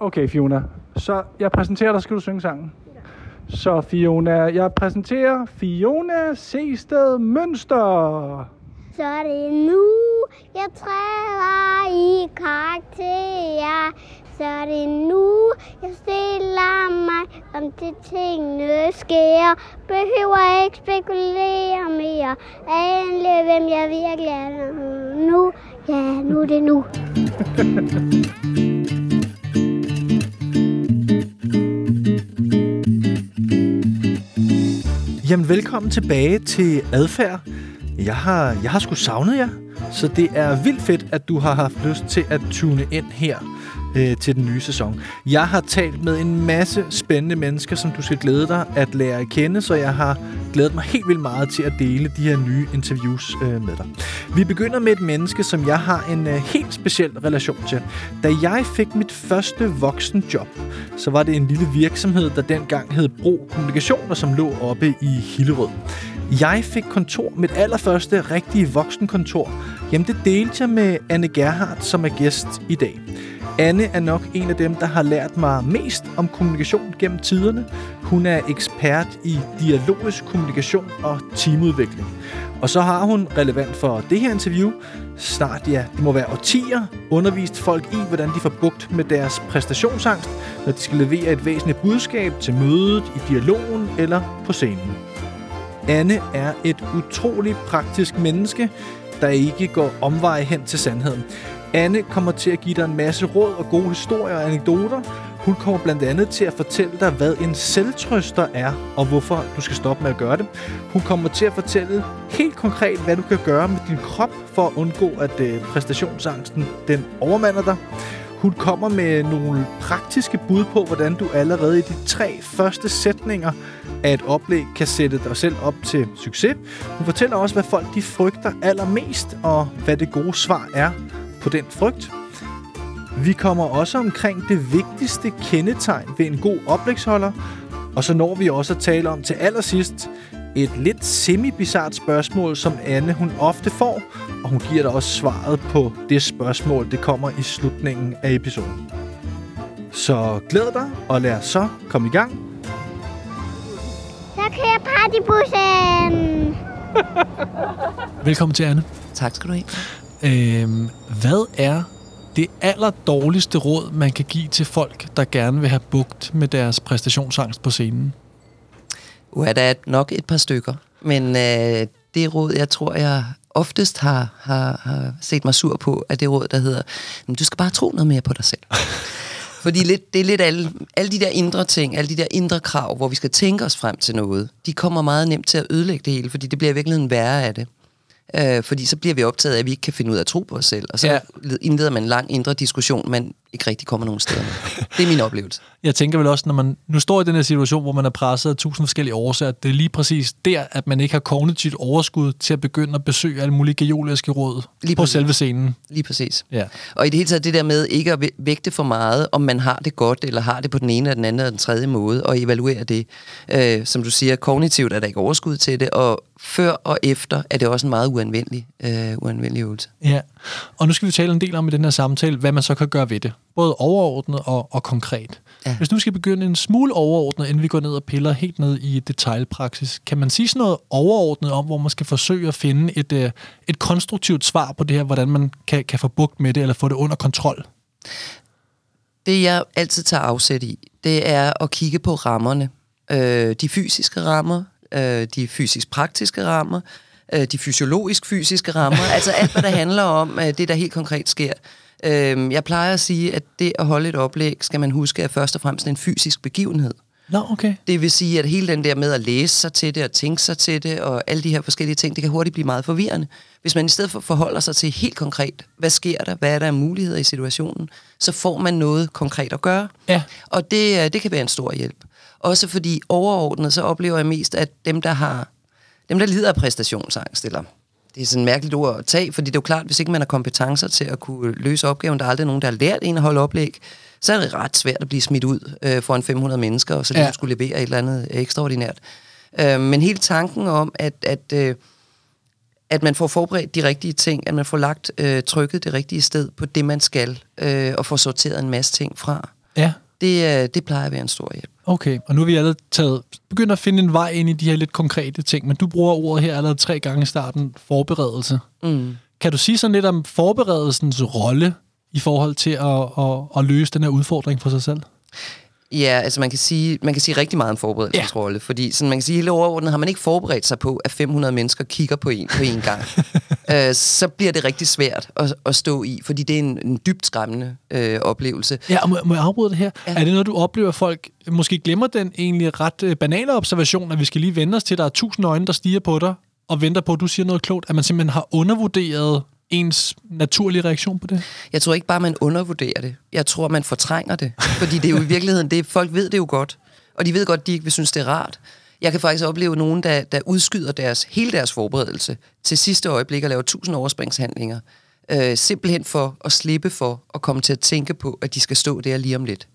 Okay, Fiona. Så jeg præsenterer dig, skal du synge sangen? Så Fiona, jeg præsenterer Fiona Seested Mønster. Så er det nu, jeg træder i karakter. Så er det nu, jeg stiller mig, om det tingene sker. Behøver ikke spekulere mere. Alle, hvem jeg virkelig er nu. Ja, nu er det nu. Jamen, velkommen tilbage til Adfærd. Jeg har, jeg har sgu savnet jer, så det er vildt fedt, at du har haft lyst til at tune ind her øh, til den nye sæson. Jeg har talt med en masse spændende mennesker, som du skal glæde dig at lære at kende, så jeg har glædet mig helt vildt meget til at dele de her nye interviews øh, med dig. Vi begynder med et menneske, som jeg har en øh, helt speciel relation til. Da jeg fik mit første voksenjob, så var det en lille virksomhed, der dengang hed Bro Kommunikationer, som lå oppe i Hillerød. Jeg fik kontor, mit allerførste rigtige voksenkontor. Jamen det delte jeg med Anne Gerhardt, som er gæst i dag. Anne er nok en af dem, der har lært mig mest om kommunikation gennem tiderne. Hun er ekspert i dialogisk kommunikation og teamudvikling. Og så har hun, relevant for det her interview, snart, ja, det må være årtier, undervist folk i, hvordan de får bugt med deres præstationsangst, når de skal levere et væsentligt budskab til mødet, i dialogen eller på scenen. Anne er et utroligt praktisk menneske, der ikke går omveje hen til sandheden. Anne kommer til at give dig en masse råd og gode historier og anekdoter. Hun kommer blandt andet til at fortælle dig, hvad en selvtrøster er, og hvorfor du skal stoppe med at gøre det. Hun kommer til at fortælle helt konkret, hvad du kan gøre med din krop for at undgå, at øh, præstationsangsten den overmander dig. Hun kommer med nogle praktiske bud på, hvordan du allerede i de tre første sætninger af et oplæg kan sætte dig selv op til succes. Hun fortæller også, hvad folk de frygter allermest, og hvad det gode svar er på den frygt. Vi kommer også omkring det vigtigste kendetegn ved en god oplægsholder, og så når vi også at tale om til allersidst et lidt semi-bizart spørgsmål, som Anne hun ofte får, og hun giver dig også svaret på det spørgsmål, det kommer i slutningen af episoden. Så glæd dig, og lad os så komme i gang. Så kører partybussen. Velkommen til, Anne. Tak skal du have. Øhm, hvad er det aller dårligste råd, man kan give til folk, der gerne vil have bugt med deres præstationsangst på scenen? Uh, der er nok et par stykker, men øh, det råd, jeg tror, jeg oftest har, har, har set mig sur på, er det råd, der hedder, du skal bare tro noget mere på dig selv. Fordi lidt, det er lidt alle, alle de der indre ting, alle de der indre krav, hvor vi skal tænke os frem til noget, de kommer meget nemt til at ødelægge det hele, fordi det bliver virkelig en værre af det. Øh, fordi så bliver vi optaget af, at vi ikke kan finde ud af at tro på os selv, og så Ja. indleder man en lang indre diskussion, man ikke rigtig kommer nogen steder. Det er min oplevelse. Jeg tænker vel også, når man nu står i den her situation, hvor man er presset af tusind forskellige årsager, det er lige præcis der, at man ikke har kognitivt overskud til at begynde at besøge alle mulige geologiske råd Lige på præcis. selve scenen. Lige præcis. Ja. Og i det hele taget det der med ikke at væ- vægte for meget, om man har det godt, eller har det på den ene, eller den anden, eller den tredje måde, og evaluere det. Øh, som du siger, kognitivt er der ikke overskud til det, og før og efter er det også en meget uanvendelig, øh, uanvendelig øvelse. Ja, og nu skal vi tale en del om i den her samtale, hvad man så kan gøre ved det. Både overordnet og, og konkret. Ja. Hvis nu skal begynde en smule overordnet, inden vi går ned og piller helt ned i detaljpraksis, kan man sige sådan noget overordnet om, hvor man skal forsøge at finde et, øh, et konstruktivt svar på det her, hvordan man kan, kan få bugt med det, eller få det under kontrol? Det jeg altid tager afsæt i, det er at kigge på rammerne. Øh, de fysiske rammer, øh, de fysisk-praktiske rammer, øh, de fysiologisk-fysiske rammer, altså alt, hvad der handler om øh, det, der helt konkret sker. Øh, jeg plejer at sige, at det at holde et oplæg, skal man huske, er først og fremmest en fysisk begivenhed. Nå, okay. Det vil sige, at hele den der med at læse sig til det og tænke sig til det og alle de her forskellige ting, det kan hurtigt blive meget forvirrende. Hvis man i stedet for forholder sig til helt konkret, hvad sker der, hvad er der af muligheder i situationen, så får man noget konkret at gøre. Ja. Og det, øh, det kan være en stor hjælp. Også fordi overordnet, så oplever jeg mest, at dem, der har dem, der lider af præstationsangst, eller det er sådan et mærkeligt ord at tage, fordi det er jo klart, hvis ikke man har kompetencer til at kunne løse opgaven, der er aldrig nogen, der har lært en at holde oplæg, så er det ret svært at blive smidt ud øh, foran 500 mennesker, og så Ja. ja. skulle levere et eller andet ekstraordinært. Øh, men hele tanken om, at, at, øh, at man får forberedt de rigtige ting, at man får lagt øh, trykket det rigtige sted på det, man skal, øh, og får sorteret en masse ting fra, Ja, Det, øh, det plejer at være en stor hjælp. okay. Og nu er vi allerede taget, begyndt at finde en vej ind i de her lidt konkrete ting, men du bruger ordet her allerede tre gange i starten, forberedelse. Mm. Kan du sige sådan lidt om forberedelsens rolle i forhold til at, at, at løse den her udfordring for sig selv? Ja, altså man kan sige, man kan sige rigtig meget om forberedelsesrolle, ja. fordi sådan, man kan sige, hele overordnet har man ikke forberedt sig på, at 500 mennesker kigger på en på en gang. øh, så bliver det rigtig svært at, at stå i, fordi det er en, en dybt skræmmende øh, oplevelse. Ja, og må, må jeg afbryde det her? Ja. Er det noget, du oplever, at folk måske glemmer den egentlig ret øh, banale observation, at vi skal lige vende os til, at der er tusind øjne, der stiger på dig, og venter på, at du siger noget klogt, at man simpelthen har undervurderet ens naturlige reaktion på det? Jeg tror ikke bare, man undervurderer det. Jeg tror, man fortrænger det. Fordi det er jo i virkeligheden, det, folk ved det jo godt. Og de ved godt, de ikke vil synes, det er rart. Jeg kan faktisk opleve nogen, der, der udskyder deres, hele deres forberedelse til sidste øjeblik og laver tusind overspringshandlinger. Øh, simpelthen for at slippe for at komme til at tænke på, at de skal stå der lige om lidt.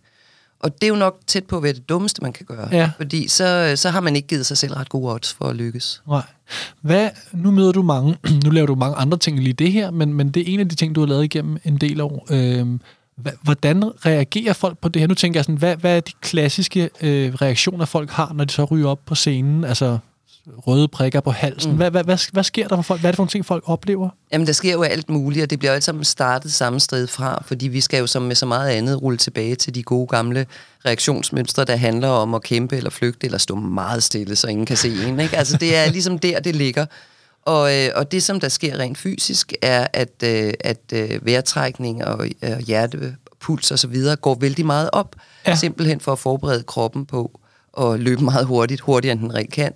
Og det er jo nok tæt på at være det dummeste, man kan gøre. Ja. Fordi så, så har man ikke givet sig selv ret gode odds for at lykkes. Nej. Hvad, nu møder du mange, nu laver du mange andre ting lige det her, men, men det er en af de ting, du har lavet igennem en del år. Øhm, hvordan reagerer folk på det her? Nu tænker jeg sådan, hvad, hvad er de klassiske øh, reaktioner, folk har, når de så ryger op på scenen? Altså røde prikker på halsen. Mm. Hvad, hvad, hvad, hvad sker der for folk? Hvad er det for nogle ting, folk oplever? Jamen, der sker jo alt muligt, og det bliver jo alt sammen startet samme sted fra, fordi vi skal jo som med så meget andet rulle tilbage til de gode gamle reaktionsmønstre, der handler om at kæmpe eller flygte eller stå meget stille, så ingen kan se en. Ikke? Altså, det er ligesom der, det ligger. Og, øh, og det, som der sker rent fysisk, er, at, øh, at øh, vejrtrækning og øh, hjertepuls og så videre går vældig meget op, Ja. ja. simpelthen for at forberede kroppen på at løbe meget hurtigt, hurtigere end den rent kan,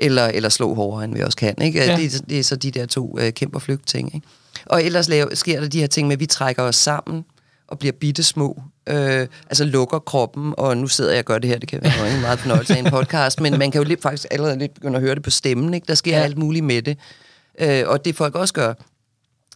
eller, eller slå hårdere, end vi også kan. Ikke? Ja. Det, er- det er så de der to øh, kæmpe og flygt ting. Ikke? Og ellers lave, sker der de her ting med, at vi trækker os sammen og bliver bitte små. Øh, altså lukker kroppen, og nu sidder jeg og gør det her, det kan være en meget fornøjelse af en podcast, men man kan jo lidt, faktisk allerede lidt begynde at høre det på stemmen. Ikke? Der sker ja. alt muligt med det. Øh, og det folk også gør,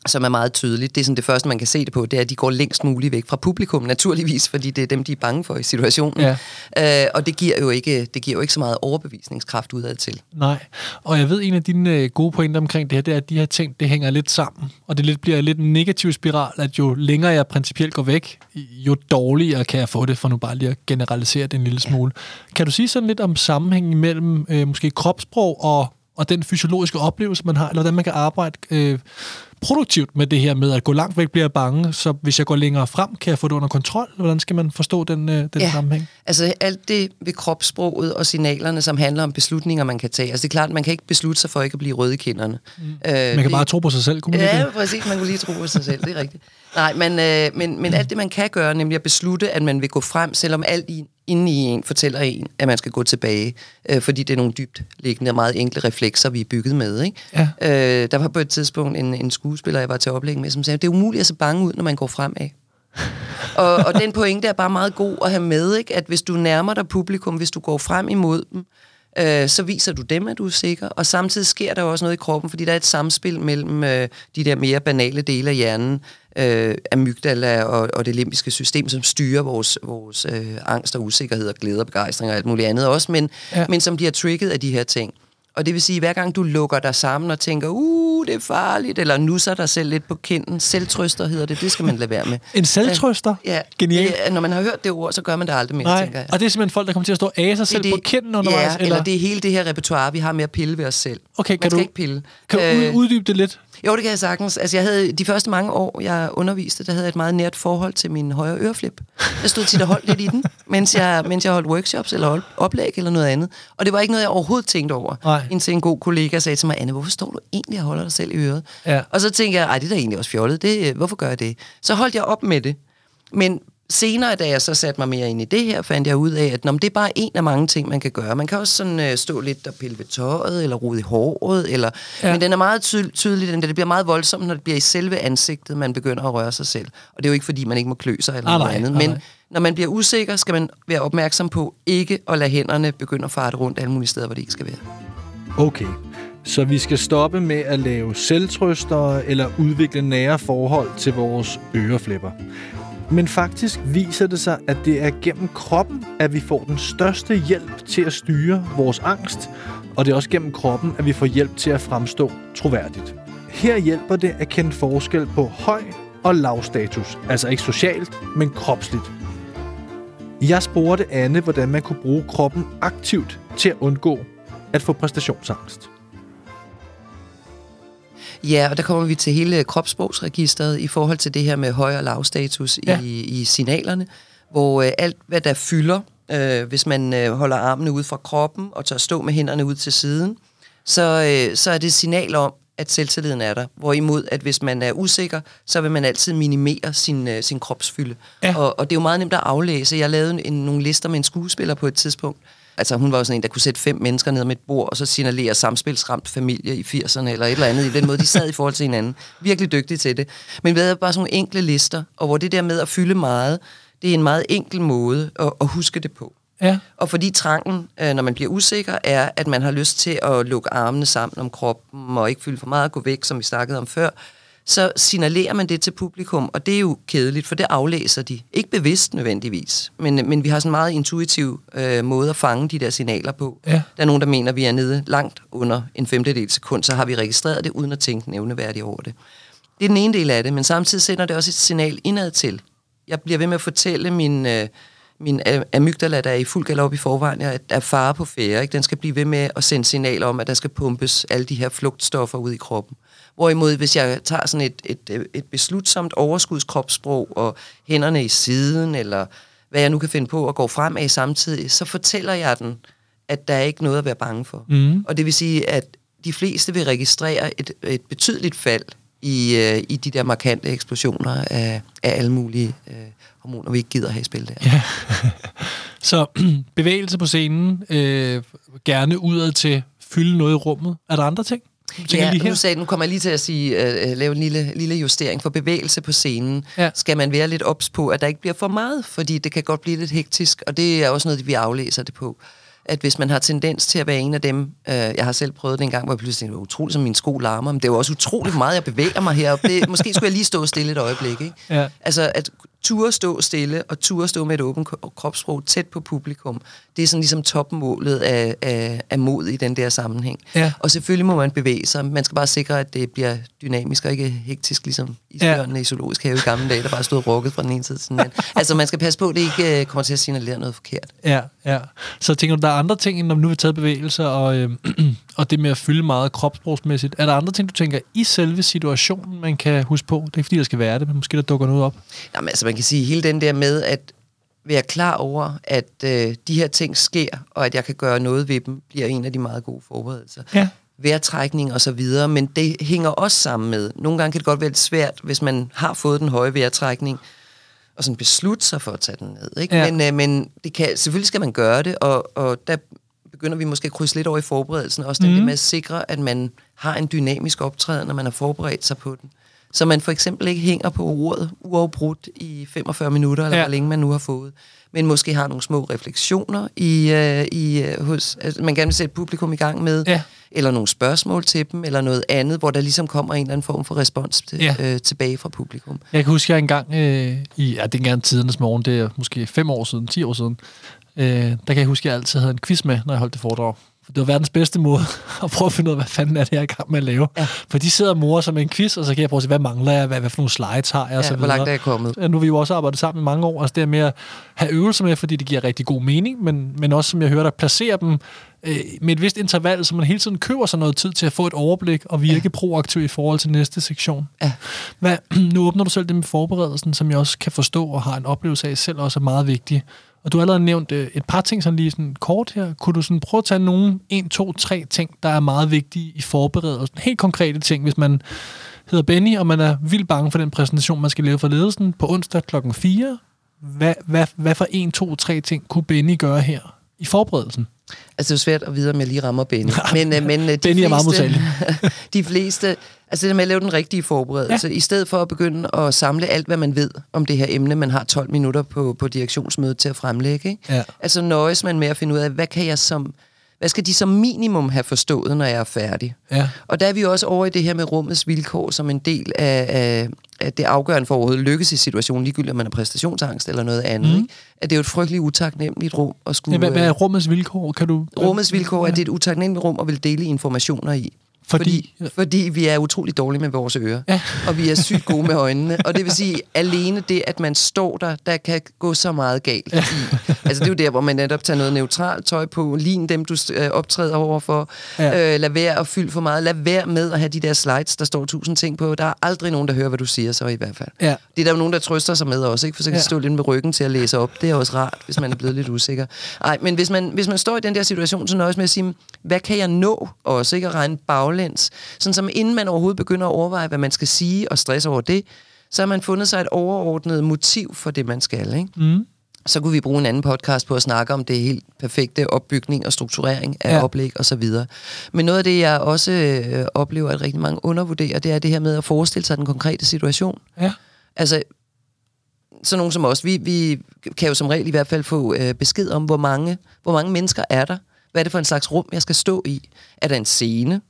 som er meget tydeligt. Det er sådan det første, man kan se det på, det er, at de går længst muligt væk fra publikum, naturligvis, fordi det er dem, de er bange for i situationen. Ja. Øh, og det giver, jo ikke, det giver jo ikke så meget overbevisningskraft udad til. Nej. Og jeg ved, en af dine øh, gode pointer omkring det her, det er, at de her ting, det hænger lidt sammen. Og det lidt bliver lidt en negativ spiral, at jo længere jeg principielt går væk, jo dårligere kan jeg få det, for nu bare lige at generalisere det en lille smule. Kan du sige sådan lidt om sammenhængen mellem øh, måske kropssprog og, og den fysiologiske oplevelse, man har, eller hvordan man kan arbejde øh, produktivt med det her med at gå langt væk bliver jeg bange, så hvis jeg går længere frem, kan jeg få det under kontrol? Hvordan skal man forstå den, øh, den Ja. sammenhæng? Altså alt det ved kropssproget og signalerne, som handler om beslutninger, man kan tage. Altså det er klart, man kan ikke beslutte sig for ikke at blive rød i kinderne. Mm. Øh, Man kan bare tro på sig selv, kunne man ikke Ja, det? præcis. Man kunne lige tro på sig selv, det er rigtigt. Nej, men, øh, men, men alt det, man kan gøre, nemlig at beslutte, at man vil gå frem, selvom alt i, inde i en fortæller en, at man skal gå tilbage, øh, fordi det er nogle dybt liggende og meget enkle reflekser, vi er bygget med. Ikke? Ja. Øh, der var på et tidspunkt en, en skuespiller, jeg var til oplæg med, som sagde, det er umuligt at se bange ud, når man går fremad. og, og den pointe er bare meget god at have med, ikke? at hvis du nærmer dig publikum, hvis du går frem imod dem, øh, så viser du dem, at du er sikker. Og samtidig sker der jo også noget i kroppen, fordi der er et samspil mellem øh, de der mere banale dele af hjernen, øh, amygdala og, og det limbiske system, som styrer vores, vores øh, angst og usikkerhed og glæde og begejstring og alt muligt andet også, men, Ja. ja. men som bliver trigget af de her ting. Og det vil sige, at hver gang du lukker dig sammen og tænker, uh, det er farligt, eller nusser dig selv lidt på kinden, selvtrøster hedder det, det skal man lade være med. En selvtrøster? Ja, Genialt. Det, når man har hørt det ord, så gør man det aldrig mere, Nej, tænker jeg. og det er simpelthen folk, der kommer til at stå og sig selv Det på kinden undervejs? Ja, eller? eller det er hele det her repertoire, vi har med at pille ved os selv. Okay, man kan skal du- ikke pille. Kan du ud, uddybe det lidt? Jo, det kan jeg sagtens. Altså, jeg havde de første mange år, jeg underviste, der havde jeg et meget nært forhold til min højre øreflip. Jeg stod tit og holdt lidt i den, mens jeg, mens jeg holdt workshops eller holdt oplæg eller noget andet. Og det var ikke noget, jeg overhovedet tænkte over. Nej. Indtil en god kollega sagde til mig, Anne, hvorfor står du egentlig og holder dig selv i øret? Ja. Og så tænkte jeg, ej, det er da egentlig også fjollet. Det, hvorfor gør jeg det? Så holdt jeg op med det. Men senere, da jeg så satte mig mere ind i det her, fandt jeg ud af, at det er bare en af mange ting, man kan gøre. Man kan også sådan, øh, stå lidt og pille ved tøjet, eller rode i håret, eller... Ja. Men den er meget ty- tydelig, den. Det bliver meget voldsomt, når det bliver i selve ansigtet, man begynder at røre sig selv. Og det er jo ikke, fordi man ikke må klø sig eller Ah, noget nej, andet. ah, Men nej. når man bliver usikker, skal man være opmærksom på ikke at lade hænderne begynde at farte rundt alle mulige steder, hvor de ikke skal være. Okay, så vi skal stoppe med at lave selvtrøster eller udvikle nære forhold til vores øreflipper. Men faktisk viser det sig, at det er gennem kroppen, at vi får den største hjælp til at styre vores angst, og det er også gennem kroppen, at vi får hjælp til at fremstå troværdigt. Her hjælper det at kende forskel på høj og lav status, altså ikke socialt, men kropsligt. Jeg spurgte Anne, hvordan man kunne bruge kroppen aktivt til at undgå at få præstationsangst. Ja, og der kommer vi til hele kropssprogsregisteret i forhold til det her med høj- og lavstatus Ja. ja. i, i signalerne, hvor øh, alt, hvad der fylder, øh, hvis man øh, holder armene ud fra kroppen og tør stå med hænderne ud til siden, så, øh, så er det et signal om, at selvtilliden er der. Hvorimod, at hvis man er usikker, så vil man altid minimere sin, øh, sin kropsfylde. Ja. Og, og det er jo meget nemt at aflæse. Jeg lavede en, nogle lister med en skuespiller på et tidspunkt. Altså hun var jo sådan en, der kunne sætte fem mennesker ned med et bord, og så signalere samspilsramt familie i 80'erne, eller et eller andet, i den måde, de sad i forhold til hinanden. Virkelig dygtige til det. Men vi havde bare sådan nogle enkle lister, og hvor det der med at fylde meget, det er en meget enkel måde at, at huske det på. Ja. Og fordi trangen, øh, når man bliver usikker, er, at man har lyst til at lukke armene sammen om kroppen, og ikke fylde for meget og gå væk, som vi snakkede om før, så signalerer man det til publikum, og det er jo kedeligt, for det aflæser de. Ikke bevidst nødvendigvis, men, men vi har sådan en meget intuitiv øh, måde at fange de der signaler på. Ja. Der er nogen, der mener, at vi er nede langt under en femtedel sekund, så har vi registreret det, uden at tænke nævneværdigt over det. Det er den ene del af det, men samtidig sender det også et signal indad til. Jeg bliver ved med at fortælle min, øh, min amygdala, der er i fuld galop i forvejen, at der er fare på færre. Ikke? Den skal blive ved med at sende signaler om, at der skal pumpes alle de her flugtstoffer ud i kroppen. Hvorimod, hvis jeg tager sådan et, et, et beslutsomt overskudskropssprog og hænderne i siden, eller hvad jeg nu kan finde på, og går fremad samtidig, så fortæller jeg den, at der er ikke noget at være bange for. Mm. Og det vil sige, at de fleste vil registrere et, et betydeligt fald i, øh, i de der markante eksplosioner af, af alle mulige øh, hormoner, vi ikke gider have i spil der. Ja. Så bevægelse på scenen, øh, gerne udad til fylde noget i rummet. Er der andre ting? Ja, lige nu, her? sagde, nu kommer jeg lige til at sige, øh, lave en lille, lille justering for bevægelse på scenen. Ja. Skal man være lidt ops på, at der ikke bliver for meget, fordi det kan godt blive lidt hektisk, og det er også noget, vi aflæser det på. At hvis man har tendens til at være en af dem, øh, jeg har selv prøvet det en gang, hvor jeg pludselig tænkte, utroligt, som min sko larmer, men det er jo også utroligt meget, jeg bevæger mig heroppe. Det, måske skulle jeg lige stå stille et øjeblik, ikke? Ja. Altså at ture stå stille, og ture stå med et åbent kropssprog tæt på publikum, det er sådan ligesom topmålet af, af, af mod i den der sammenhæng. Ja. Og selvfølgelig må man bevæge sig. Man skal bare sikre, at det bliver dynamisk og ikke hektisk, ligesom isbjørnene ja. i zoologisk have i gamle dage, der bare stod rukket fra den ene side til den anden. altså man skal passe på, at det ikke øh, kommer til at signalere noget forkert. Ja, ja. Så tænker du, der er andre ting, end når nu vi har taget bevægelser og, øh, og det med at fylde meget kropsprogsmæssigt. Er der andre ting, du tænker i selve situationen, man kan huske på? Det er ikke fordi, der skal være det, men måske der dukker noget op. Jamen, altså man kan sige, hele den der med at være klar over, at øh, de her ting sker, og at jeg kan gøre noget ved dem, bliver en af de meget gode forberedelser. Ja. vejrtrækning og så videre, men det hænger også sammen med. Nogle gange kan det godt være lidt svært, hvis man har fået den høje vejrtrækning, og sådan beslutte sig for at tage den ned. Ikke? Ja. Men, øh, men det kan, selvfølgelig skal man gøre det, og, og der begynder vi måske at krydse lidt over i forberedelsen, også mm. det med at sikre, at man har en dynamisk optræden, når man har forberedt sig på den. Så man for eksempel ikke hænger på ordet uafbrudt i 45 minutter, eller Ja. hvor længe man nu har fået, men måske har nogle små refleksioner i, øh, i øh, hos, altså, man gerne vil sætte publikum i gang med, Ja. eller nogle spørgsmål til dem, eller noget andet, hvor der ligesom kommer en eller anden form for respons til, Ja. øh, tilbage fra publikum. Jeg kan huske, jeg engang øh, i, ja, det er engang tidernes morgen, det er måske fem år siden, 10 år siden, øh, der kan jeg huske, at jeg altid havde en quiz med, når jeg holdt det foredrag. Det var verdens bedste måde at prøve at finde ud af, hvad fanden er det, jeg er i gang med at lave. Ja. For de sidder og morer med en quiz, og så kan jeg prøve at se, hvad mangler jeg, hvad, hvad for nogle slides har jeg, og så Ja, hvor langt er jeg kommet? Ja, nu har vi jo også arbejdet sammen i mange år, altså det med at have øvelser med, fordi det giver rigtig god mening, men, men også, som jeg hører dig, placere dem øh, med et vist interval, så man hele tiden køber sig noget tid til at få et overblik og virke ja. proaktiv i forhold til næste sektion. Ja. Hvad, nu åbner du selv det med forberedelsen, som jeg også kan forstå og har en oplevelse af selv også er meget vigtig. Og du har allerede nævnt øh, et par ting sådan lige sådan kort her. Kunne du sådan prøve at tage nogle, en, to, tre ting, der er meget vigtige i forberedelsen? Helt konkrete ting, hvis man hedder Benny, og man er vildt bange for den præsentation, man skal lave for ledelsen på onsdag klokken 4. Hvad, hvad, hvad for en, to, tre ting kunne Benny gøre her i forberedelsen? Altså, det er jo svært at vide, om jeg lige rammer Benny. Men, øh, men øh, de Benny er meget modtagelig. de fleste, altså det med at lave den rigtige forberedelse, ja. i stedet for at begynde at samle alt, hvad man ved om det her emne, man har 12 minutter på, på direktionsmødet til at fremlægge, ikke? Ja. altså nøjes man med at finde ud af, hvad kan jeg som, hvad skal de som minimum have forstået, når jeg er færdig? Ja. Og der er vi også over i det her med rummets vilkår som en del af, af, af det afgørende for overhovedet lykkes i situationen, ligegyldigt om man er præstationsangst eller noget andet. Mm. Ikke? At det er jo et frygteligt utaknemmeligt rum at skulle... Ja, hvad, hvad øh, er rummets vilkår? Kan du... Rummets vilkår er, at det er et utaknemmeligt rum at vil dele informationer i. Fordi- fordi, fordi vi er utrolig dårlige med vores ører. Ja. Og vi er sygt gode med øjnene. Og det vil sige, alene det, at man står der, der kan gå så meget galt. Ja. Altså det er jo der, hvor man netop tager noget neutralt tøj på. Lign dem, du øh, optræder overfor. Ja. Øh, lad være at fylde for meget. Lad være med at have de der slides, der står tusind ting på. Der er aldrig nogen, der hører, hvad du siger så i hvert fald. Ja. Det er der jo nogen, der trøster sig med også, ikke? for så kan ja. stå lidt med ryggen til at læse op. Det er også rart, hvis man er blevet lidt usikker. Nej, men hvis man, hvis man står i den der situation, så nøjes med at sige, hvad kan jeg nå også, ikke? At regne baglæns. Sådan som inden man overhovedet begynder at overveje, hvad man skal sige og stresse over det, så har man fundet sig et overordnet motiv for det, man skal. Ikke? Mm. Så kunne vi bruge en anden podcast på at snakke om det helt perfekte opbygning og strukturering af ja. oplæg og så videre. Men noget af det, jeg også øh, oplever, at rigtig mange undervurderer, det er det her med at forestille sig den konkrete situation. Ja. Altså, sådan nogen som os, vi, vi kan jo som regel i hvert fald få øh, besked om, hvor mange, hvor mange mennesker er der. Hvad er det for en slags rum, jeg skal stå i? Er der en scene?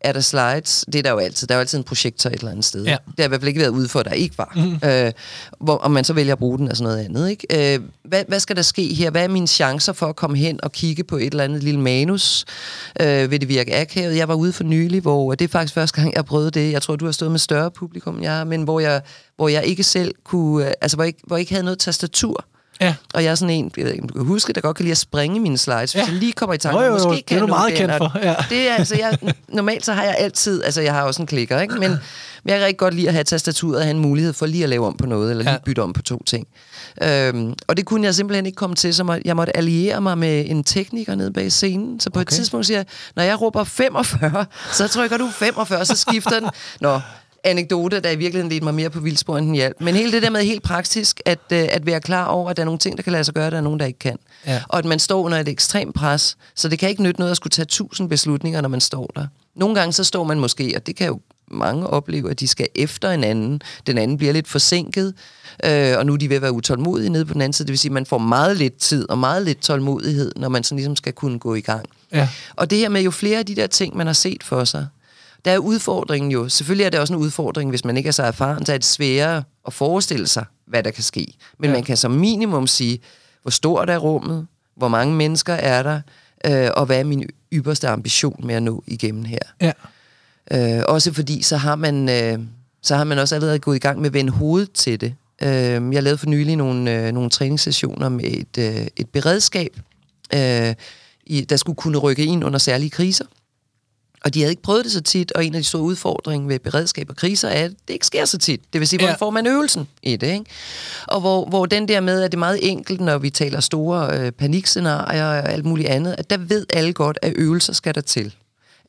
Er der slides? Det er der jo altid. Der er jo altid en projektor et eller andet sted. Ja. Det har i hvert fald ikke været ude for, at der ikke var. Mm. Øh, hvor, om man så vælger at bruge den sådan noget andet. Ikke? Øh, hvad, hvad skal der ske her? Hvad er mine chancer for at komme hen og kigge på et eller andet lille manus? Øh, vil det virke akavet? Jeg var ude for nylig, hvor det er faktisk første gang, jeg prøvet det. Jeg tror, du har stået med større publikum, jeg har, men hvor jeg, hvor jeg ikke selv kunne... øh, Altså, hvor jeg, hvor jeg ikke havde noget tastatur. Ja. Og jeg er sådan en, jeg ved ikke, om du kan huske, der godt kan lide at springe mine slides, Ja. hvis jeg lige kommer i tanke. Jo, jo, jo, Måske det kan er du meget kendt for, ja. Det er, altså, jeg, normalt så har jeg altid, altså jeg har også en klikker, ikke? Men, men jeg kan rigtig godt lide at have tastaturet og have en mulighed for lige at lave om på noget, eller lige Ja. bytte om på to ting. Øhm, og det kunne jeg simpelthen ikke komme til, så jeg måtte alliere mig med en tekniker nede bag scenen. Så på. Okay. et tidspunkt siger jeg, når jeg råber 45, så trykker du 45, så skifter den. Nå, anekdote, der i virkeligheden ledte mig mere på vildspor, end den hjalp. Men hele det der med helt praktisk, at, øh, at være klar over, at der er nogle ting, der kan lade sig gøre, der er nogen, der ikke kan. Ja. Og at man står under et ekstremt pres, så det kan ikke nytte noget at skulle tage tusind beslutninger, når man står der. Nogle gange så står man måske, og det kan jo mange opleve, at de skal efter en anden. Den anden bliver lidt forsinket, øh, og nu er de ved at være utålmodige nede på den anden side. Det vil sige, at man får meget lidt tid og meget lidt tålmodighed, når man sådan ligesom skal kunne gå i gang. Ja. Og det her med jo flere af de der ting, man har set for sig, der er udfordringen jo, selvfølgelig er det også en udfordring, hvis man ikke er så erfaren, så er det sværere at forestille sig, hvad der kan ske. Men Ja. man kan som minimum sige, hvor stort er rummet, hvor mange mennesker er der, øh, og hvad er min ypperste ambition med at nå igennem her. Ja. Øh, også fordi, så har man, øh, så har man også allerede gået i gang med at vende hovedet til det. Øh, jeg lavede for nylig nogle, øh, nogle træningssessioner med et, øh, et beredskab, øh, i, der skulle kunne rykke ind under særlige kriser. Og de havde ikke prøvet det så tit, og en af de store udfordringer ved beredskab og kriser er, at det ikke sker så tit. Det vil sige, Ja. hvordan får man øvelsen i det, ikke? Og hvor, hvor den der med, at det er meget enkelt, når vi taler store øh, panikscenarier og alt muligt andet, at der ved alle godt, at øvelser skal der til.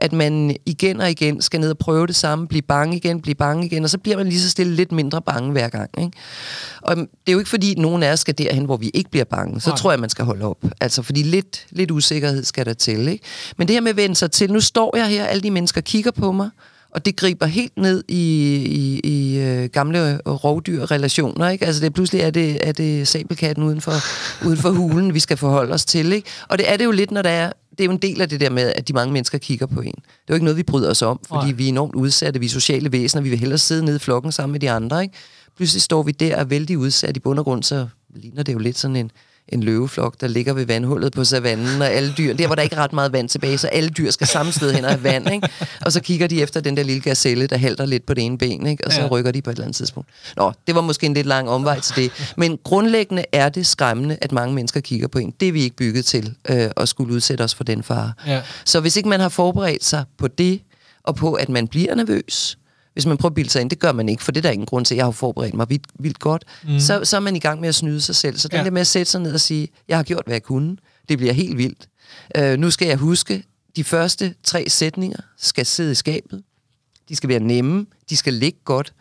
At man igen og igen skal ned og prøve det samme, blive bange igen, blive bange igen, og så bliver man lige så stille lidt mindre bange hver gang. Ikke? Og det er jo ikke fordi, nogen af os skal derhen, hvor vi ikke bliver bange. Så Nej. tror jeg, man skal holde op. Altså, fordi lidt, lidt usikkerhed skal der til. Ikke? Men det her med at vende sig til, nu står jeg her, alle de mennesker kigger på mig, og det griber helt ned i, i, i øh, gamle rovdyrrelationer. Ikke? Altså det, pludselig er det, er det sabelkatten uden for, uden for hulen, vi skal forholde os til. Ikke? Og det er det jo lidt, når der er... Det er jo en del af det der med, at de mange mennesker kigger på en. Det er jo ikke noget, vi bryder os om, fordi Nej. vi er enormt udsatte, vi er sociale væsener, vi vil hellere sidde nede i flokken sammen med de andre. Ikke? Pludselig står vi der og er vældig udsat i bund og grund, så ligner det jo lidt sådan en, en løveflok, der ligger ved vandhullet på savannen, og alle dyr, der hvor der ikke er ret meget vand tilbage, så alle dyr skal samme sted hen og have vand, ikke? Og så kigger de efter den der lille gazelle, der halter lidt på det ene ben, ikke? Og så Ja. rykker de på et eller andet tidspunkt. Nå, det var måske en lidt lang omvej til det. Men grundlæggende er det skræmmende, at mange mennesker kigger på en. Det er vi ikke bygget til, øh, at skulle udsætte os for den fare. Ja. Så hvis ikke man har forberedt sig på det, og på at man bliver nervøs, hvis man prøver at bilde sig ind, det gør man ikke, for det er der ingen grund til, jeg har forberedt mig vildt, vildt godt, mm. så, så er man i gang med at snyde sig selv. Så den Ja. der med at sætte sig ned og sige, jeg har gjort, hvad jeg kunne, det bliver helt vildt. Øh, nu skal jeg huske, de første tre sætninger skal sidde i skabet, de skal være nemme, de skal ligge godt.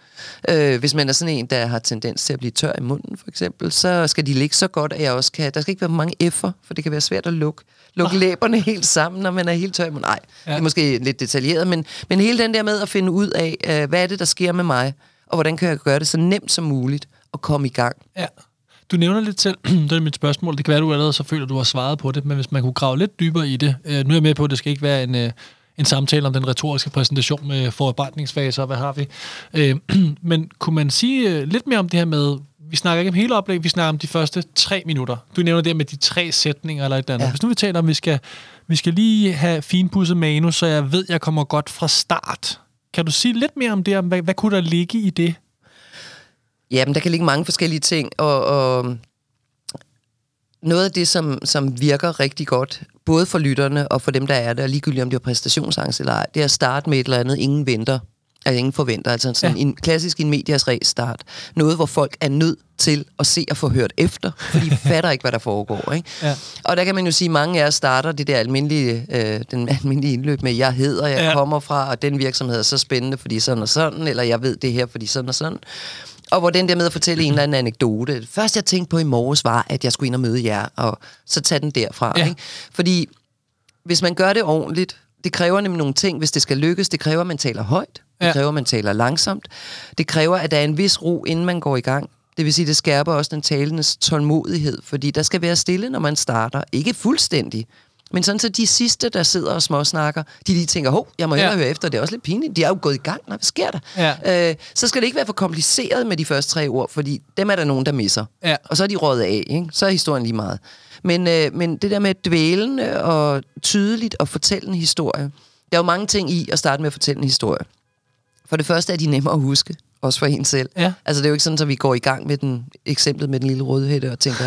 Øh, hvis man er sådan en, der har tendens til at blive tør i munden, for eksempel, så skal de ligge så godt, at jeg også kan... Der skal ikke være mange F'er, for det kan være svært at lukke, lukke læberne helt sammen, når man er helt tør. Nej, ja. Det er måske lidt detaljeret, men, men hele den der med at finde ud af, øh, hvad er det, der sker med mig, og hvordan kan jeg gøre det så nemt som muligt at komme i gang. Ja. Du nævner lidt selv, det er mit spørgsmål, det kan være, du allerede så føler, du har svaret på det, men hvis man kunne grave lidt dybere i det, øh, nu er jeg med på, at det skal ikke være en, øh, en samtale om den retoriske præsentation med forarbejdningsfaser, og hvad har vi. Øh, men kunne man sige øh, lidt mere om det her med, vi snakker ikke om hele oplægget, vi snakker om de første tre minutter. Du nævner det med de tre sætninger eller et eller andet. Ja. Hvis nu vi taler om, vi skal, vi skal lige have finpudset manus, så jeg ved, jeg kommer godt fra start. Kan du sige lidt mere om det? Hvad, hvad kunne der ligge i det? Jamen, der kan ligge mange forskellige ting, og, og noget af det, som, som virker rigtig godt, både for lytterne og for dem, der er der, ligegyldigt om det er præstationsangst eller ej, det er at starte med et eller andet, ingen venter, altså ingen forventer, altså sådan ja. en klassisk en medias start. Noget, hvor folk er nødt til at se og få hørt efter, for de fatter ikke, hvad der foregår. Ikke? Ja. Og der kan man jo sige, at mange af jer starter det der almindelige, øh, den almindelige indløb med, jeg hedder, jeg ja. kommer fra, og den virksomhed er så spændende, fordi sådan og sådan, eller jeg ved det her, fordi sådan og sådan. Og hvor den der med at fortælle en eller anden anekdote. Først jeg tænkte på i morges var, at jeg skulle ind og møde jer, og så tage den derfra. Ja. Ikke? Fordi hvis man gør det ordentligt, det kræver nemlig nogle ting, hvis det skal lykkes. Det kræver, at man taler højt. Det ja. kræver, at man taler langsomt. Det kræver, at der er en vis ro, inden man går i gang. Det vil sige, det skærper også den talendes tålmodighed, fordi der skal være stille, når man starter. Ikke fuldstændig, men sådan så de sidste, der sidder og småsnakker, de lige tænker, hov, jeg må hellere ja. høre efter, det er også lidt pinligt. De er jo gået i gang, når hvad sker der? Ja. Øh, så skal det ikke være for kompliceret med de første tre ord, fordi dem er der nogen, der misser. Ja. Og så er de rådet af, ikke? så er historien lige meget. Men, øh, men det der med dvælende og tydeligt at fortælle en historie, der er jo mange ting i at starte med at fortælle en historie. For det første er de nemmere at huske også for en selv. Ja. Altså, det er jo ikke sådan, at vi går i gang med den, eksemplet med den lille rødhætte og tænker,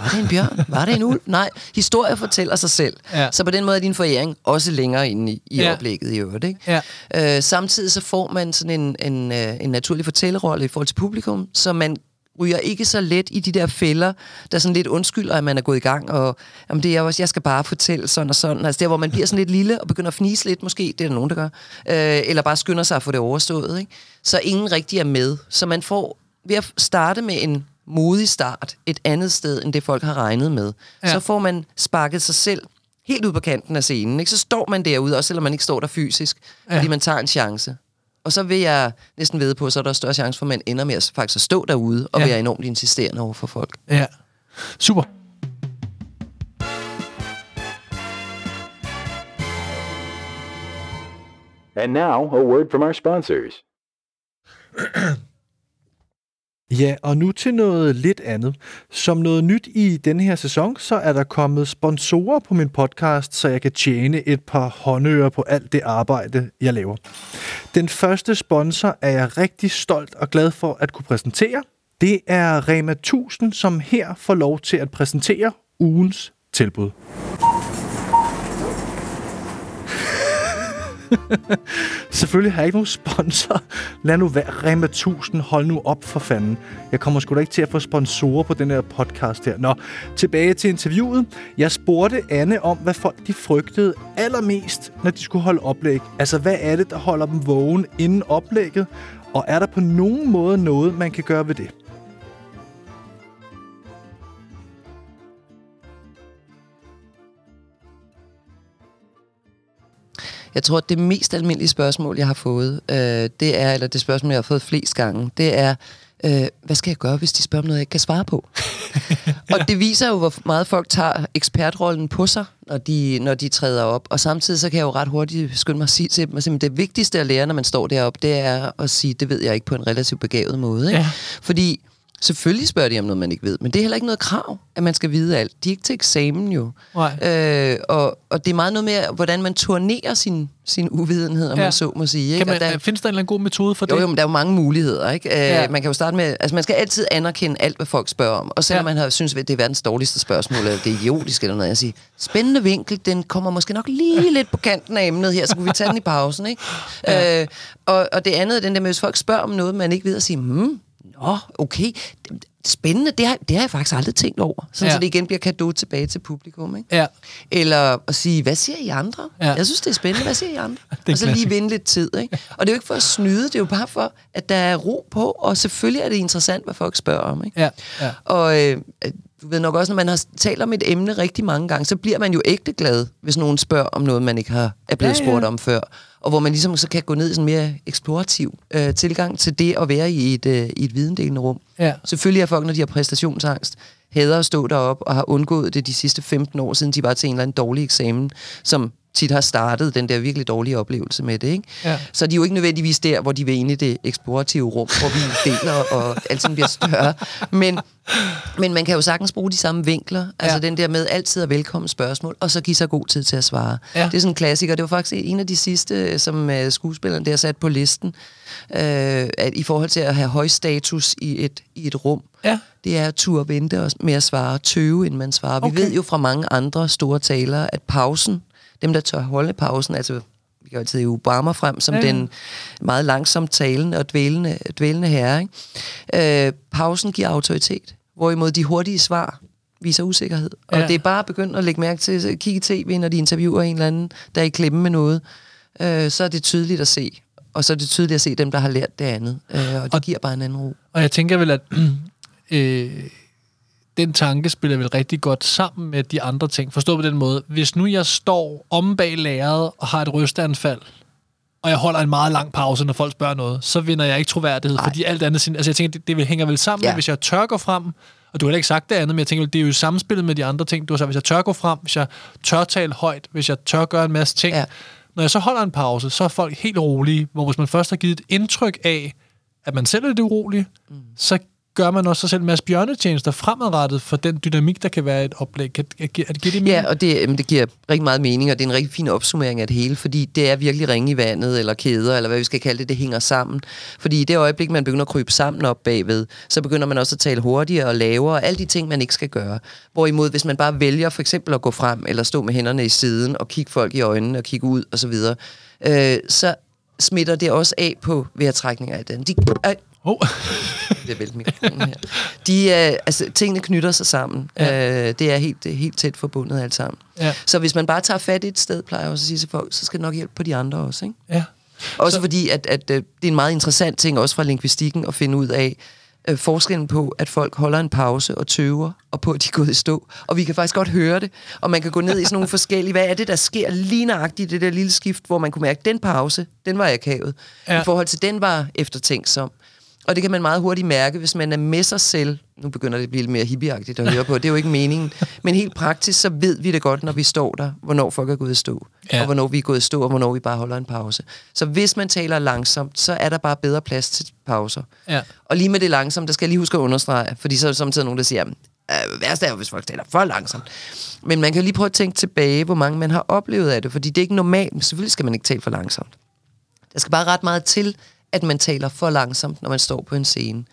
var det en bjørn? Var det en ulv? Nej, historie fortæller sig selv. Ja. Så på den måde er din foræring også længere inde i, i ja. oplægget i øvrigt. Ikke? Ja. Øh, samtidig så får man sådan en, en, øh, en naturlig fortællerolle i forhold til publikum, så man ryger ikke så let i de der fælder, der sådan lidt undskylder, at man er gået i gang, og jamen, det er også, jeg skal bare fortælle sådan og sådan. Altså der, hvor man bliver sådan lidt lille og begynder at fnise lidt, måske, det er der nogen, der gør, øh, eller bare skynder sig at få det overstået. Ikke? Så ingen rigtig er med. Så man får, ved at starte med en modig start et andet sted, end det folk har regnet med, ja. så får man sparket sig selv helt ud på kanten af scenen. Ikke? Så står man derude, også selvom man ikke står der fysisk, ja. fordi man tager en chance. Og så vil jeg næsten vide på, så er der større chance for, at man ender med at faktisk at stå derude og ja. være enormt insisterende over for folk. Ja, super. And now, a word from our sponsors. Ja, og nu til noget lidt andet. Som noget nyt i denne her sæson, så er der kommet sponsorer på min podcast, så jeg kan tjene et par håndører på alt det arbejde, jeg laver. Den første sponsor er jeg rigtig stolt og glad for at kunne præsentere. Det er Rema 1000, som her får lov til at præsentere ugens tilbud. Selvfølgelig har jeg ikke nogen sponsor. Lad nu være. Rema 1000, hold nu op for fanden. Jeg kommer sgu da ikke til at få sponsorer på den her podcast her. Nå, tilbage til interviewet. Jeg spurgte Anne om, hvad folk de frygtede allermest, når de skulle holde oplæg. Altså, hvad er det, der holder dem vågen inden oplægget? Og er der på nogen måde noget, man kan gøre ved det? Jeg tror, at det mest almindelige spørgsmål, jeg har fået, øh, det er, eller det spørgsmål, jeg har fået flest gange, det er, øh, hvad skal jeg gøre, hvis de spørger om noget, jeg ikke kan svare på? og det viser jo, hvor meget folk tager ekspertrollen på sig, når de, når de træder op. Og samtidig så kan jeg jo ret hurtigt skynde mig at sige til dem, at det vigtigste at lære, når man står deroppe, det er at sige, det ved jeg ikke på en relativt begavet måde. Ikke? Ja. Fordi Selvfølgelig spørger de om noget, man ikke ved, men det er heller ikke noget krav, at man skal vide alt. De er ikke til eksamen jo. Øh, og, og det er meget noget med, hvordan man turnerer sin, sin uvidenhed, om ja. man så må sige. Ikke? Kan man, der, findes der en eller anden god metode for jo, det? Jo, men der er jo mange muligheder. Ikke? Øh, ja. Man kan jo starte med, altså man skal altid anerkende alt, hvad folk spørger om. Og selvom ja. man har synes, at det er verdens dårligste spørgsmål, eller det er idiotisk eller noget, jeg siger, spændende vinkel, den kommer måske nok lige lidt på kanten af emnet her, så kunne vi tage den i pausen. Ikke? Ja. Øh, og, og det andet er den der med, hvis folk spørger om noget, man ikke ved at sige, hmm, Nå, okay. Spændende, det har, det har jeg faktisk aldrig tænkt over. Sådan, ja. så det igen bliver kado tilbage til publikum. Ikke? Ja. Eller at sige, hvad siger I andre? Ja. Jeg synes, det er spændende. Hvad siger I andre? og så lige vinde lidt tid. Ikke? Og det er jo ikke for at snyde, det er jo bare for, at der er ro på, og selvfølgelig er det interessant, hvad folk spørger om. Ikke? Ja. Ja. Og øh, du ved nok også, når man har talt om et emne rigtig mange gange, så bliver man jo ægte glad, hvis nogen spørger om noget, man ikke har er blevet ja, ja. spurgt om før og hvor man ligesom så kan gå ned i en mere eksplorativ øh, tilgang til det at være i et, øh, i et videndelende rum. Ja. Selvfølgelig er folk, når de har præstationsangst, hader at stå deroppe og har undgået det de sidste 15 år, siden de var til en eller anden dårlig eksamen, som tit har startet den der virkelig dårlige oplevelse med det. Ikke? Ja. Så de er jo ikke nødvendigvis der, hvor de vil ind i det eksplorative rum, hvor vi deler, og alting bliver større. Men, men man kan jo sagtens bruge de samme vinkler. Altså Ja. den der med altid at velkommen spørgsmål, og så give sig god tid til at svare. Ja. Det er sådan en klassiker. Det var faktisk en af de sidste, som uh, skuespilleren der sat på listen, uh, at i forhold til at have høj status i et, i et rum. Ja. Det er at turde vente med at svare, tøve, inden man svarer. Vi Okay. ved jo fra mange andre store talere, at pausen, dem der tør holde pausen, altså vi kan altid Obama frem som Ja, den meget langsomt talende og dvælende, dvælende herre. Ikke? Øh, pausen giver autoritet, hvorimod de hurtige svar viser usikkerhed. Og Ja. det er bare at begynde at lægge mærke til, at kigge i tv, når de interviewer en eller anden, der er i klemme med noget, øh, så er det tydeligt at se. Og så er det tydeligt at se dem, der har lært det andet. Øh, og det Og- giver bare en anden ro. Og jeg tænker vel, at øh, den tanke spiller vel rigtig godt sammen med de andre ting. Forstå på den måde. Hvis nu jeg står om bag lærredet og har et rystanfald, og jeg holder en meget lang pause, når folk spørger noget, så vinder jeg ikke troværdighed, Nej. fordi alt andet... Altså jeg tænker, det, det vil- hænger vel sammen ja. Med, hvis jeg tør gå frem, og du har heller ikke sagt det andet, men jeg tænker, det er jo samspillet med de andre ting. Du har sagt, hvis jeg tør gå frem, hvis jeg tør tale højt, hvis jeg tør gøre en masse ting. Ja. Når jeg så holder en pause, så er folk helt rolige, hvor hvis man først har givet et indtryk af, at man selv er det urolige, mm. så gør man også sig selv en masse bjørnetjenester fremadrettet for den dynamik, der kan være et oplæg. Kan, kan, kan, det give det Ja, og det, jamen, det giver rigtig meget mening, og det er en rigtig fin opsummering af det hele, fordi det er virkelig ringe i vandet, eller kæder, eller hvad vi skal kalde det, det hænger sammen. Fordi i det øjeblik, man begynder at krybe sammen op bagved, så begynder man også at tale hurtigere og lavere, og alle de ting, man ikke skal gøre. Hvorimod, hvis man bare vælger for eksempel at gå frem, eller stå med hænderne i siden, og kigge folk i øjnene, og kigge ud, og så videre, øh, så smitter det også af på vejrtrækninger af den. De, øh, Oh. Det vælte mikrofonen her. De, øh, altså, tingene knytter sig sammen. Ja. Øh, det er helt, helt tæt forbundet alt sammen. Ja. Så hvis man bare tager fat i et sted, plejer jeg også at sige til folk, så skal det nok hjælpe på de andre også. Ikke? ja. Også Så- fordi, at, at øh, det er en meget interessant ting, også fra lingvistikken, at finde ud af øh, forskellen på, at folk holder en pause og tøver, og på, at de er gået i stå. Og vi kan faktisk godt høre det, og man kan gå ned i sådan nogle forskellige, hvad er det, der sker lige nøjagtigt det der lille skift, hvor man kunne mærke, at den pause, den var akavet, ja. i forhold til, den var eftertænksom. Og det kan man meget hurtigt mærke, hvis man er med sig selv. Nu begynder det at blive lidt mere hippieagtigt at høre på. Det er jo ikke meningen. Men helt praktisk, så ved vi det godt, når vi står der, hvornår folk er gået i stå. Ja. Og hvornår vi er gået i stå, og hvornår vi bare holder en pause. Så hvis man taler langsomt, så er der bare bedre plads til pauser. Ja. Og lige med det langsomt, der skal jeg lige huske at understrege, fordi så er der samtidig nogen, der siger, øh, værst er jo, hvis folk taler for langsomt. Men man kan lige prøve at tænke tilbage, hvor mange man har oplevet af det, fordi det er ikke normalt, selvfølgelig skal man ikke tale for langsomt. Der skal bare ret meget til, at man taler for langsomt, når man står på en scene.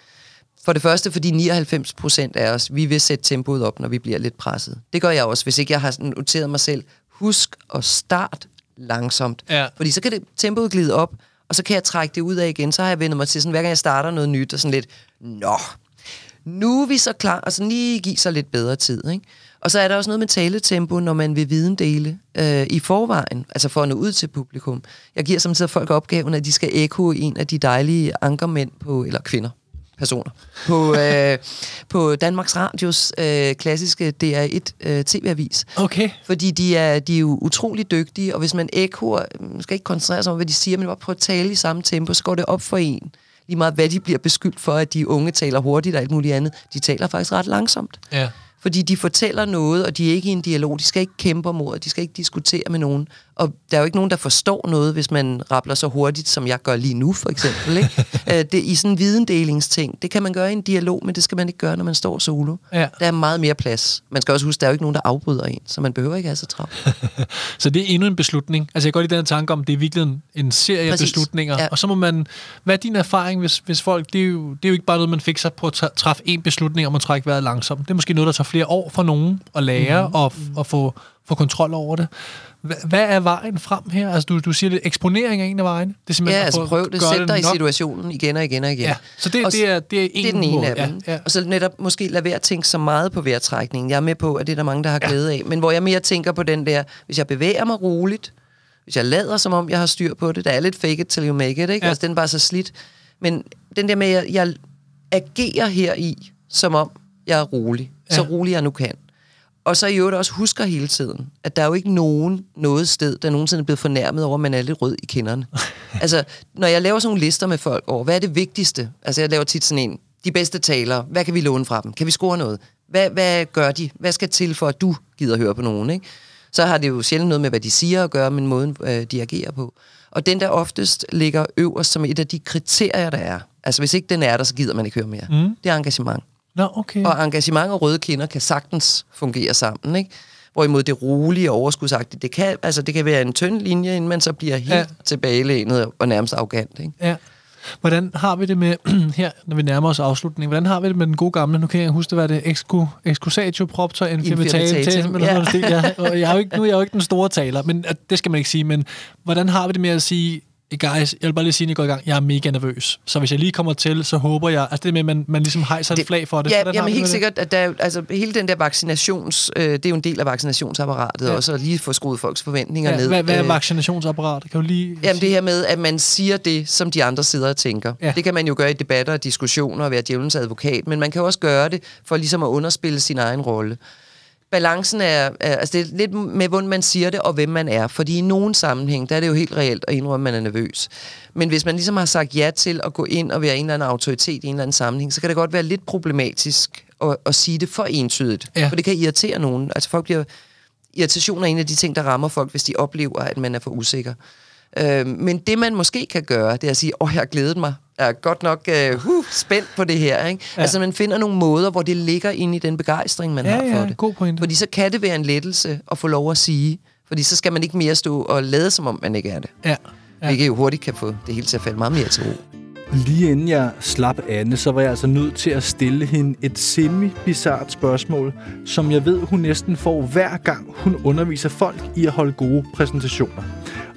For det første, fordi 99 procent af os, vi vil sætte tempoet op, når vi bliver lidt presset. Det gør jeg også, hvis ikke jeg har sådan noteret mig selv. Husk at starte langsomt. Ja. Fordi så kan det tempoet glide op, og så kan jeg trække det ud af igen. Så har jeg vendt mig til sådan, hver gang jeg starter noget nyt, og sådan lidt, nå, nu er vi så klar, og så lige give sig lidt bedre tid. Ikke? Og så er der også noget med taletempo, når man vil videndele øh, i forvejen, altså for at nå ud til publikum. Jeg giver samtidig folk opgaven, at de skal ekko en af de dejlige ankermænd på, eller kvinder, personer, på, øh, på Danmarks Radios øh, klassiske DR1 øh, tv-avis. Okay. Fordi de er, de er jo utrolig dygtige, og hvis man ekkoer, man skal ikke koncentrere sig om, hvad de siger, men bare prøve at tale i samme tempo, så går det op for en. Lige meget hvad de bliver beskyldt for, at de unge taler hurtigt og alt muligt andet. De taler faktisk ret langsomt. Ja. Fordi de fortæller noget, og de er ikke i en dialog. De skal ikke kæmpe om ordet, de skal ikke diskutere med nogen. Og der er jo ikke nogen, der forstår noget, hvis man rappler så hurtigt, som jeg gør lige nu, for eksempel. Ikke? Øh, det, I sådan en videndelingsting, det kan man gøre i en dialog, men det skal man ikke gøre, når man står solo. Ja. Der er meget mere plads. Man skal også huske, der er jo ikke nogen, der afbryder en, så man behøver ikke have så travlt. Så det er endnu en beslutning. Altså jeg går lige den her tanke om, det er virkelig en, en serie af beslutninger. Ja. Og så må man... Hvad er din erfaring, hvis, hvis folk... Det er, jo, det er jo ikke bare noget, man fik sig på at træffe en beslutning om at trække vejret langsomt. Det er måske noget, der tager flere år for nogen at lære mm. og, og få, få kontrol over det. Hva- Hvad er vejen frem her? Altså du, du siger, det eksponering af en af vejene. Det er simpelthen Ja, at altså prøv det. Sæt dig i situationen igen og igen og igen. Ja, så det, Og det, er, det er en det er den ene måde. af dem. Ja, ja. Og så netop måske lade være at tænke så meget på vejrtrækningen. Jeg er med på, at det er der mange, der har glæde af. Men hvor jeg mere tænker på den der, hvis jeg bevæger mig roligt, hvis jeg lader som om, jeg har styr på det, der er lidt fake it till you make it, ikke? Ja. Ja. Altså, den er bare så slidt. Men den der med, at jeg, jeg agerer her i, som om jeg er rolig. Ja. Så Ja. rolig jeg nu kan. Og så i øvrigt også husker hele tiden, at der er jo ikke nogen noget sted, der nogensinde er blevet fornærmet over, at man er lidt rød i kinderne. altså, når jeg laver sådan nogle lister med folk over, hvad er det vigtigste? Altså, jeg laver tit sådan en, de bedste talere, hvad kan vi låne fra dem? Kan vi score noget? Hvad, hvad gør de? Hvad skal til for, at du gider høre på nogen, ikke? Så har det jo sjældent noget med, hvad de siger at gøre, men måden, øh, de agerer på. Og den, der oftest ligger øverst som et af de kriterier, der er. Altså, hvis ikke den er der, så gider man ikke høre mere. Mm. Det er engagement. Nå, okay. Og engagement og røde kinder kan sagtens fungere sammen, ikke? Hvorimod det rolige og overskudsagtige, det kan, altså, det kan være en tynd linje, inden man så bliver helt Ja. tilbagelænet og nærmest arrogant, ikke? Ja. Hvordan har vi det med, her, når vi nærmer os afslutningen, hvordan har vi det med den gode gamle, nu kan jeg huske, det var det, excu, excusatio propter infirmitatem, ja. ja. Og jeg er jo ikke, nu er jeg jo ikke den store taler, men det skal man ikke sige, men hvordan har vi det med at sige, guys, jeg vil bare lige sige, at I går i gang, jeg er mega nervøs, så hvis jeg lige kommer til, så håber jeg, altså det med, at man, man ligesom hejser et flag for det. Ja, jamen helt det? sikkert, at der, er altså, hele den der vaccinations, øh, det er jo en del af vaccinationsapparatet Ja. også, at lige få skruet folks forventninger Ja, ned. hvad, hvad er Øh, vaccinationsapparatet? Kan du lige Jamen sige- det her med, at man siger det, som de andre sidder og tænker. Ja. Det kan man jo gøre i debatter og diskussioner og være djævelens advokat, men man kan også gøre det for ligesom at underspille sin egen rolle. Balancen er, er altså det er lidt med, hvordan man siger det, og hvem man er. Fordi i nogen sammenhæng, der er det jo helt reelt at indrømme, at man er nervøs. Men hvis man ligesom har sagt ja til at gå ind og være en eller anden autoritet i en eller anden sammenhæng, så kan det godt være lidt problematisk at, at sige det for entydigt. Ja. For det kan irritere nogen. Altså folk bliver... Irritation er en af de ting, der rammer folk, hvis de oplever, at man er for usikker. Øh, men det, man måske kan gøre, det er at sige, åh, jeg har glædet mig. Jeg er godt nok uh, uh, spændt på det her. Ikke? Ja. Altså, man finder nogle måder, hvor det ligger inde i den begejstring, man Ja, har for ja, det. god pointe. Fordi så kan det være en lettelse at få lov at sige. Fordi så skal man ikke mere stå og lade, som om man ikke er det. Ja. Ja. Ja. Hvilket jo hurtigt kan få det hele til at falde meget mere til ro. Lige inden jeg slap Anne, så var jeg altså nødt til at stille hende et semi-bizart spørgsmål, som jeg ved, hun næsten får hver gang, hun underviser folk i at holde gode præsentationer.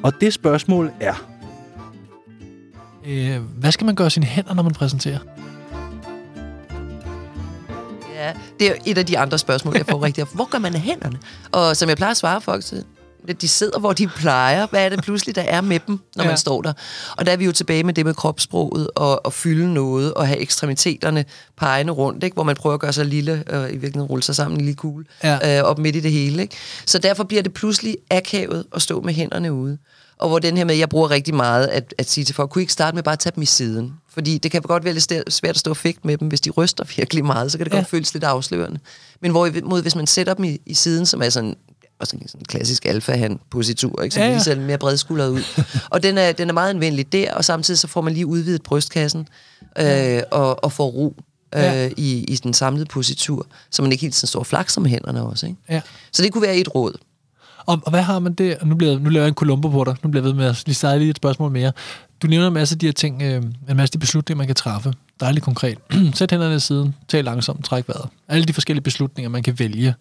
Og det spørgsmål er, Øh, hvad skal man gøre sine hænder, når man præsenterer? Ja, det er et af de andre spørgsmål, jeg får rigtig ofte. Hvor gør man af hænderne? Og som jeg plejer at svare folk, så de sidder, hvor de plejer. Hvad er det pludselig, der er med dem, når Ja. man står der? Og der er vi jo tilbage med det med kropssproget og, og fylde noget og have ekstremiteterne pegende rundt, ikke? hvor man prøver at gøre sig lille og i virkeligheden rulle sig sammen en lille kugle Ja. øh, op midt i det hele. Ikke? Så derfor bliver det pludselig akavet at stå med hænderne ude. Og hvor den her med, jeg bruger rigtig meget at, at sige til folk, kunne I ikke starte med bare at tage dem i siden? Fordi det kan godt være lidt svært at stå og fægte med dem, hvis de ryster virkelig meget, så kan det Ja. godt føles lidt afslørende. Men hvorimod, hvis man sætter dem i, i siden, som er sådan også en sådan klassisk alfa-han-positur, ikke? Så Ja, ja, lige ser mere bredskuldret ud. og den er, den er meget anvendelig der, og samtidig så får man lige udvidet brystkassen øh, og, og får ro øh, Ja. i, i den samlede positur, så man ikke helt sådan står og flakser med hænderne også. Ikke? Ja. Så det kunne være et råd. Og, og hvad har man det? Nu, bliver, nu laver jeg en kolumbo på dig. Nu bliver jeg ved med at lige starte lige et spørgsmål mere. Du nævner en masse af de her ting, øh, en masse af de beslutninger, man kan træffe. Dejligt konkret. Sæt hænderne i siden, tal langsomt, træk vejret. Alle de forskellige beslutninger, man kan vælge.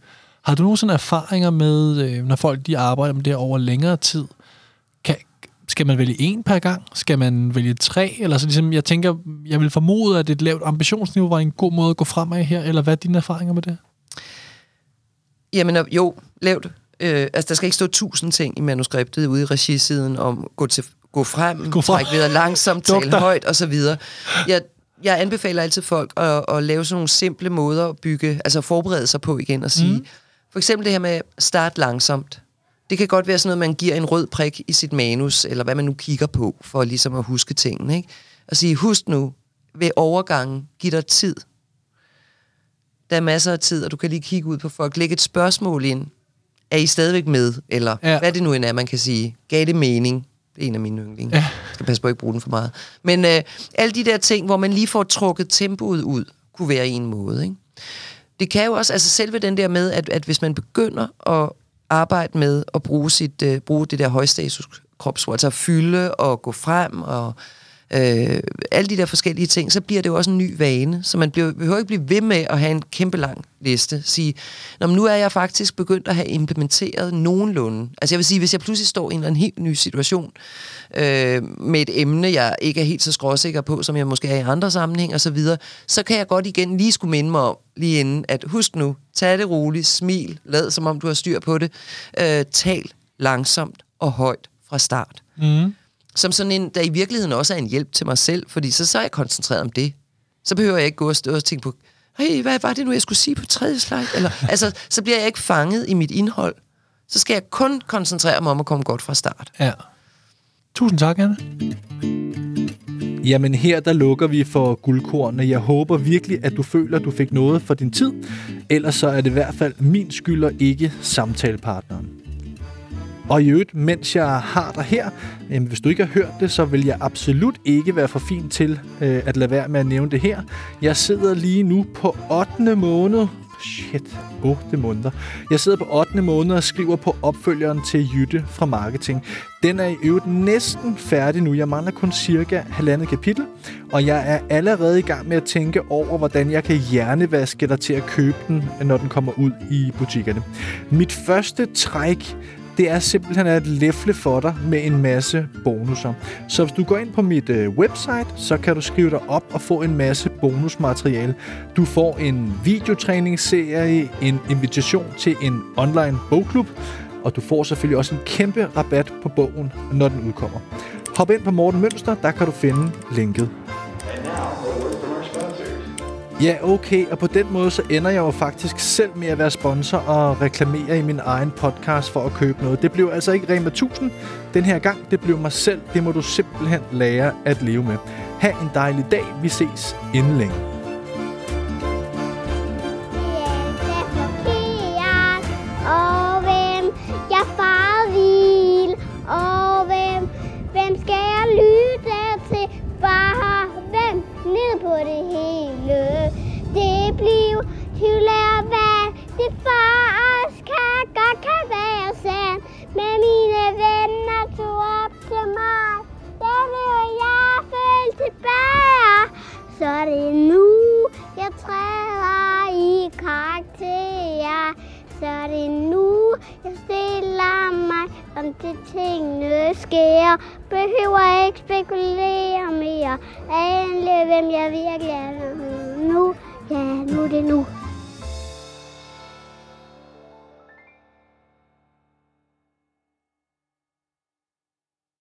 Har du nogensinde erfaringer med, øh, når folk de arbejder med det her over længere tid? Kan, skal man vælge en per gang? Skal man vælge tre? Eller så ligesom, jeg tænker, jeg vil formode, at et lavt ambitionsniveau var en god måde at gå fremad her, eller hvad er dine erfaringer med det? Jamen jo, lavt. Øh, altså, der skal ikke stå tusind ting i manuskriptet ude i regisiden om gå, til, gå frem, Gå frem. træk videre langsomt, tale højt og så videre. Jeg, jeg anbefaler altid folk at, at lave sådan nogle simple måder at bygge, altså at forberede sig på igen og sige, mm. for eksempel det her med at starte langsomt. Det kan godt være sådan noget, man giver en rød prik i sit manus, eller hvad man nu kigger på, for ligesom at huske tingene. Ikke? Og sige, husk nu, ved overgangen, giv dig tid. Der er masser af tid, og du kan lige kigge ud på folk. Læg et spørgsmål ind. Er I stadigvæk med? Eller Ja. hvad det nu end er, man kan sige. Gav det mening? Det er en af mine yndlinge. Ja. Jeg skal passe på at ikke bruge den for meget. Men øh, alle de der ting, hvor man lige får trukket tempoet ud, kunne være en måde. Ikke? Det kan jo også, altså selve den der med, at, at hvis man begynder at arbejde med at bruge, sit, øh, bruge det der højstatus kropsprog, altså at fylde og gå frem og øh, alle de der forskellige ting, så bliver det jo også en ny vane. Så man bliver, behøver ikke blive ved med at have en kæmpe lang liste. Sige, Nå, men nu er jeg faktisk begyndt at have implementeret nogenlunde. Altså jeg vil sige, hvis jeg pludselig står i en, eller helt ny situation, øh, med et emne, jeg ikke er helt så skråsikker på, som jeg måske er i andre sammenhæng og så videre, så kan jeg godt igen lige skulle minde mig om, lige inden, at husk nu, tag det roligt, smil, lad som om du har styr på det, øh, tal langsomt og højt fra start. Mm. Som sådan en, der i virkeligheden også er en hjælp til mig selv, fordi så, så er jeg koncentreret om det. Så behøver jeg ikke gå og stå og tænke på, hey, hvad var det nu, jeg skulle sige på tredje slide? Eller, altså, så bliver jeg ikke fanget i mit indhold. Så skal jeg kun koncentrere mig om at komme godt fra start. Ja. Tusind tak, Anne. Jamen her, der lukker vi for guldkornene. Jeg håber virkelig, at du føler, at du fik noget for din tid. Ellers så er det i hvert fald min skyld og ikke samtalepartneren. Og i øvrigt, mens jeg har dig her, øh, hvis du ikke har hørt det, så vil jeg absolut ikke være for fin til øh, at lade være med at nævne det her. Jeg sidder lige nu på 8. måned. Shit, 8 måneder. Jeg sidder på 8. måned og skriver på opfølgeren til Jytte fra Marketing. Den er i øvrigt næsten færdig nu. Jeg mangler kun cirka halvandet kapitel, og jeg er allerede i gang med at tænke over, hvordan jeg kan hjernevaske dig til at købe den, når den kommer ud i butikkerne. Mit første træk det er simpelthen at læfle for dig med en masse bonusser. Så hvis du går ind på mit øh, website, så kan du skrive dig op og få en masse bonusmateriale. Du får en videotræningsserie, en invitation til en online bogklub, og du får selvfølgelig også en kæmpe rabat på bogen, når den udkommer. Hop ind på Morten Mønster, der kan du finde linket. Ja, okay, og på den måde så ender jeg jo faktisk selv med at være sponsor og reklamere i min egen podcast for at købe noget. Det blev altså ikke Rema 1000 den her gang, det blev mig selv. Det må du simpelthen lære at leve med. Ha' en dejlig dag. Vi ses inden længe. om ting nu sker. Behøver ikke spekulere mere. Anle, hvem jeg virkelig er nu. Ja, nu er det nu.